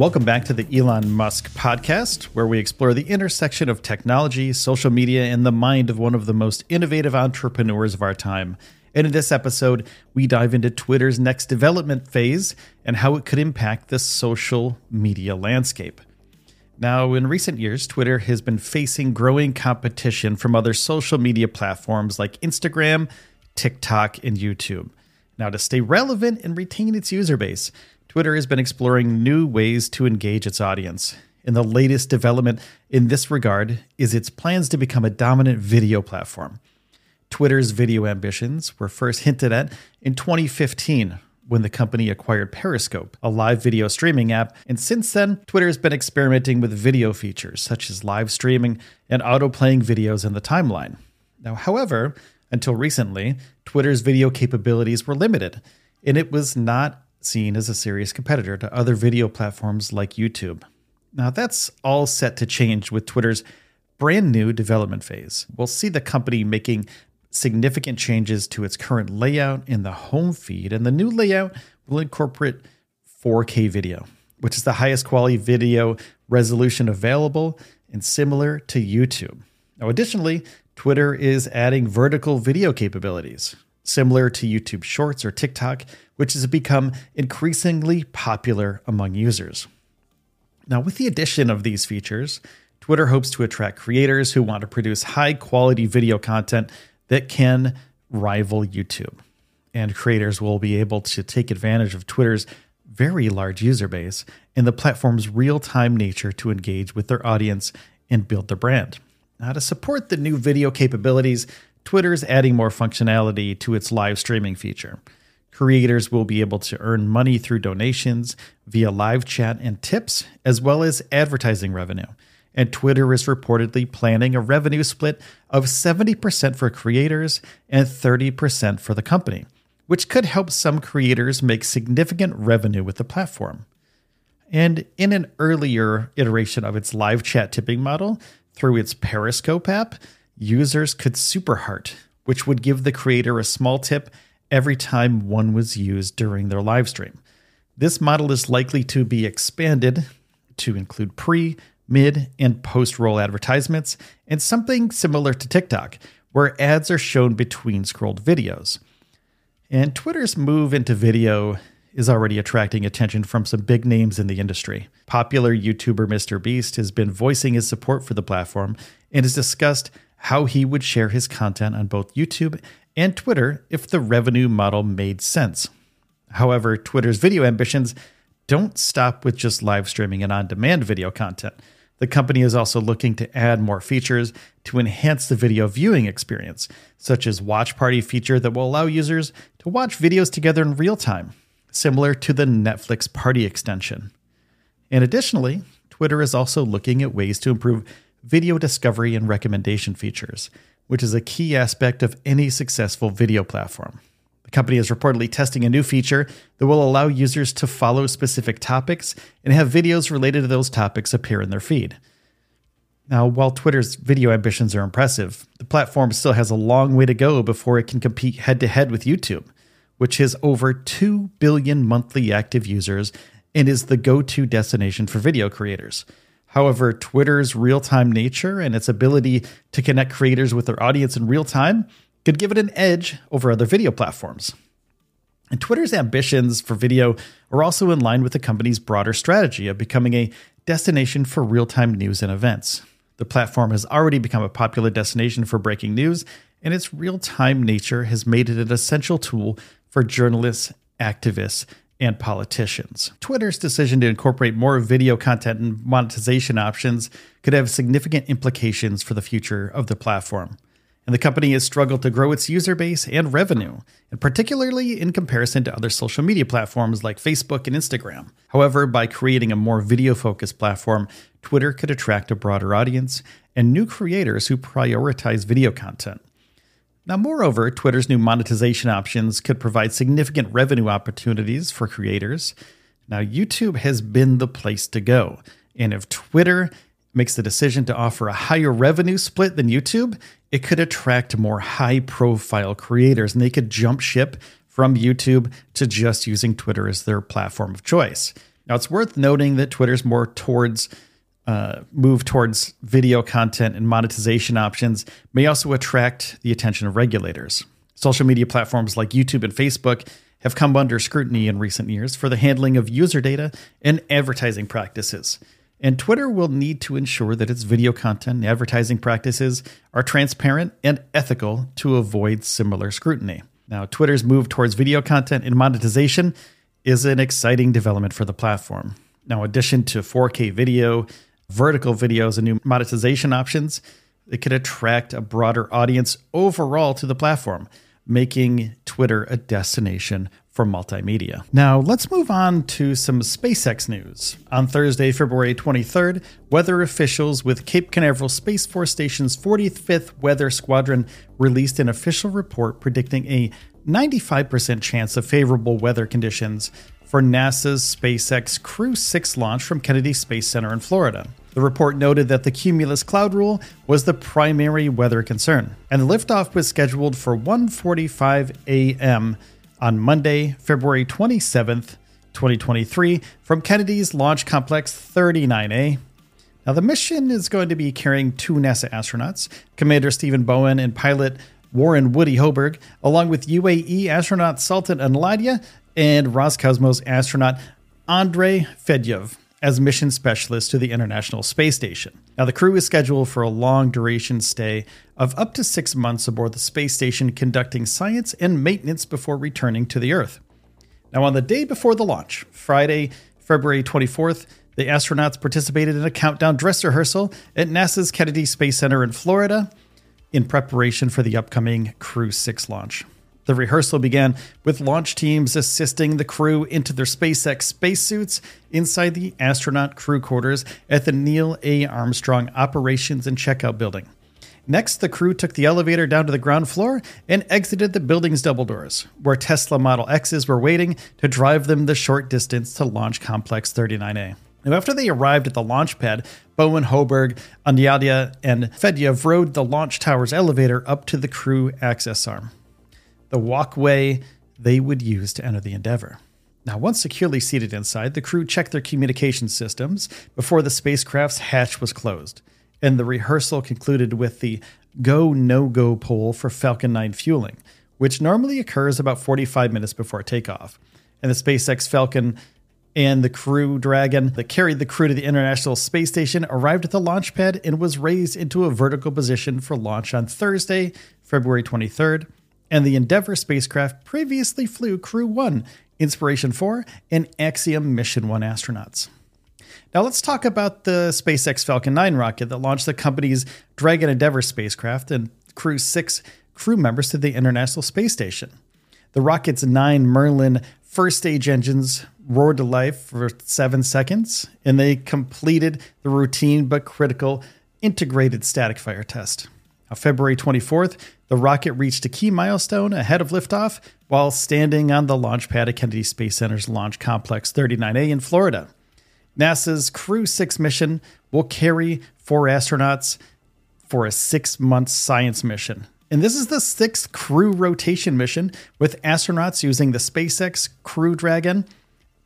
Welcome back to the Elon Musk podcast, where we explore the intersection of technology, social media, and the mind of one of the most innovative entrepreneurs of our time. And in this episode, we dive into Twitter's next development phase and how it could impact the social media landscape. Now, in recent years, Twitter has been facing growing competition from other social media platforms like Instagram, TikTok, and YouTube. Now, to stay relevant and retain its user base, Twitter has been exploring new ways to engage its audience. And the latest development in this regard is its plans to become a dominant video platform. Twitter's video ambitions were first hinted at in 2015 when the company acquired Periscope, a live video streaming app, and since then, Twitter has been experimenting with video features such as live streaming and auto playing videos in the timeline. Now, however, until recently, Twitter's video capabilities were limited, and it was not seen as a serious competitor to other video platforms like YouTube. Now, that's all set to change with Twitter's brand new development phase. We'll see the company making significant changes to its current layout in the home feed, and the new layout will incorporate 4K video, which is the highest quality video resolution available and similar to YouTube. Now, additionally, Twitter is adding vertical video capabilities, similar to YouTube Shorts or TikTok, which has become increasingly popular among users. Now, with the addition of these features, Twitter hopes to attract creators who want to produce high quality video content that can rival YouTube. And creators will be able to take advantage of Twitter's very large user base and the platform's real time nature to engage with their audience and build their brand. Now, to support the new video capabilities, Twitter is adding more functionality to its live streaming feature. Creators will be able to earn money through donations via live chat and tips, as well as advertising revenue. And Twitter is reportedly planning a revenue split of 70% for creators and 30% for the company, which could help some creators make significant revenue with the platform. And in an earlier iteration of its live chat tipping model through its Periscope app, users could superheart, which would give the creator a small tip every time one was used during their live stream. This model is likely to be expanded to include pre, mid, and post roll advertisements, and something similar to TikTok, where ads are shown between scrolled videos. And Twitter's move into video is already attracting attention from some big names in the industry. Popular YouTuber MrBeast has been voicing his support for the platform and has discussed how he would share his content on both YouTube and Twitter if the revenue model made sense. However, Twitter's video ambitions don't stop with just live streaming and on demand video content. The company is also looking to add more features to enhance the video viewing experience, such as Watch Party feature that will allow users to watch videos together in real time, similar to the Netflix Party extension. And additionally, Twitter is also looking at ways to improve video discovery and recommendation features, which is a key aspect of any successful video platform. The company is reportedly testing a new feature that will allow users to follow specific topics and have videos related to those topics appear in their feed. Now, while Twitter's video ambitions are impressive, the platform still has a long way to go before it can compete head to head with YouTube, which has over 2 billion monthly active users and is the go to destination for video creators. However, Twitter's real time nature and its ability to connect creators with their audience in real time could give it an edge over other video platforms. And Twitter's ambitions for video are also in line with the company's broader strategy of becoming a destination for real time news and events. The platform has already become a popular destination for breaking news, and its real time nature has made it an essential tool for journalists, activists, and politicians. Twitter's decision to incorporate more video content and monetization options could have significant implications for the future of the platform. and the company has struggled to grow its user base and revenue, and particularly in comparison to other social media platforms like Facebook and Instagram. However, by creating a more video focused platform, Twitter could attract a broader audience and new creators who prioritize video content. Now, moreover, Twitter's new monetization options could provide significant revenue opportunities for creators. Now, YouTube has been the place to go. And if Twitter makes the decision to offer a higher revenue split than YouTube, it could attract more high profile creators and they could jump ship from YouTube to just using Twitter as their platform of choice. Now, it's worth noting that Twitter's more towards uh, move towards video content and monetization options may also attract the attention of regulators. Social media platforms like YouTube and Facebook have come under scrutiny in recent years for the handling of user data and advertising practices. And Twitter will need to ensure that its video content and advertising practices are transparent and ethical to avoid similar scrutiny. Now, Twitter's move towards video content and monetization is an exciting development for the platform. Now, addition to 4K video, vertical videos, and new monetization options, it could attract a broader audience overall to the platform, making Twitter a destination for multimedia. Now, let's move on to some SpaceX news. On Thursday, February 23rd, weather officials with Cape Canaveral Space Force Station's 45th Weather Squadron released an official report predicting a 95% chance of favorable weather conditions for NASA's SpaceX Crew 6 launch from Kennedy Space Center in Florida. The report noted that the cumulus cloud rule was the primary weather concern, and the liftoff was scheduled for 1:45 a.m on Monday, February 27th, 2023, from Kennedy's Launch Complex 39A. Now, the mission is going to be carrying two NASA astronauts, Commander Stephen Bowen and pilot Warren Woody Hoburg, along with UAE astronaut Sultan Al and Roscosmos astronaut Andrei Fedyaev as mission specialist to the International Space Station. Now, the crew is scheduled for a long duration stay of up to six months aboard the space station, conducting science and maintenance before returning to the Earth. Now, on the day before the launch, Friday, February 24th, the astronauts participated in a countdown dress rehearsal at NASA's Kennedy Space Center in Florida in preparation for the upcoming Crew 6 launch. The rehearsal began with launch teams assisting the crew into their SpaceX spacesuits inside the astronaut crew quarters at the Neil A. Armstrong Operations and Checkout Building. Next, the crew took the elevator down to the ground floor and exited the building's double doors, where Tesla Model X's were waiting to drive them the short distance to Launch Complex 39A. Now, after they arrived at the launch pad, Bowen, Hoburg, Al Neyadi, and Fedyaev rode the launch tower's elevator up to the crew access arm the walkway they would use to enter the Endeavour. Now, once securely seated inside, the crew checked their communication systems before the spacecraft's hatch was closed, and the rehearsal concluded with the go no go poll for Falcon 9 fueling, which normally occurs about 45 minutes before takeoff. And the SpaceX Falcon and the Crew Dragon that carried the crew to the International Space Station arrived at the launch pad and was raised into a vertical position for launch on Thursday, February 23rd and the Endeavour spacecraft previously flew Crew 1, Inspiration 4, and Axiom Mission 1 astronauts. Now let's talk about the SpaceX Falcon 9 rocket that launched the company's Dragon Endeavour spacecraft and Crew 6 crew members to the International Space Station. The rocket's nine Merlin first stage engines roared to life for seven seconds, and they completed the routine but critical integrated static fire test. On February 24th, the rocket reached a key milestone ahead of liftoff while standing on the launch pad at Kennedy Space Center's Launch Complex 39A in Florida. NASA's Crew 6 mission will carry four astronauts for a six month science mission. And this is the sixth crew rotation mission with astronauts using the SpaceX Crew Dragon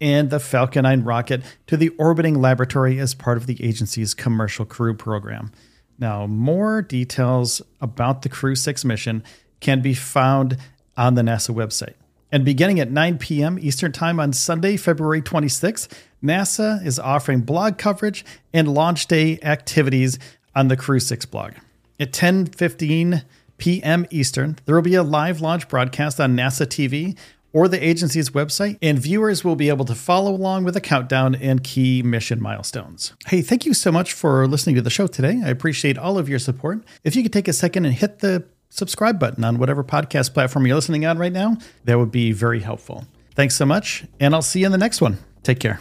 and the Falcon 9 rocket to the orbiting laboratory as part of the agency's commercial crew program. Now, more details about the Crew 6 mission can be found on the NASA website. And beginning at 9 p.m. Eastern Time on Sunday, February 26th, NASA is offering blog coverage and launch day activities on the Crew 6 blog. At 10:15 p.m. Eastern, there will be a live launch broadcast on NASA TV or the agency's website, and viewers will be able to follow along with a countdown and key mission milestones. Hey, thank you so much for listening to the show today. I appreciate all of your support. If you could take a second and hit the subscribe button on whatever podcast platform you're listening on right now. That would be very helpful. Thanks so much, and I'll see you in the next one. Take care.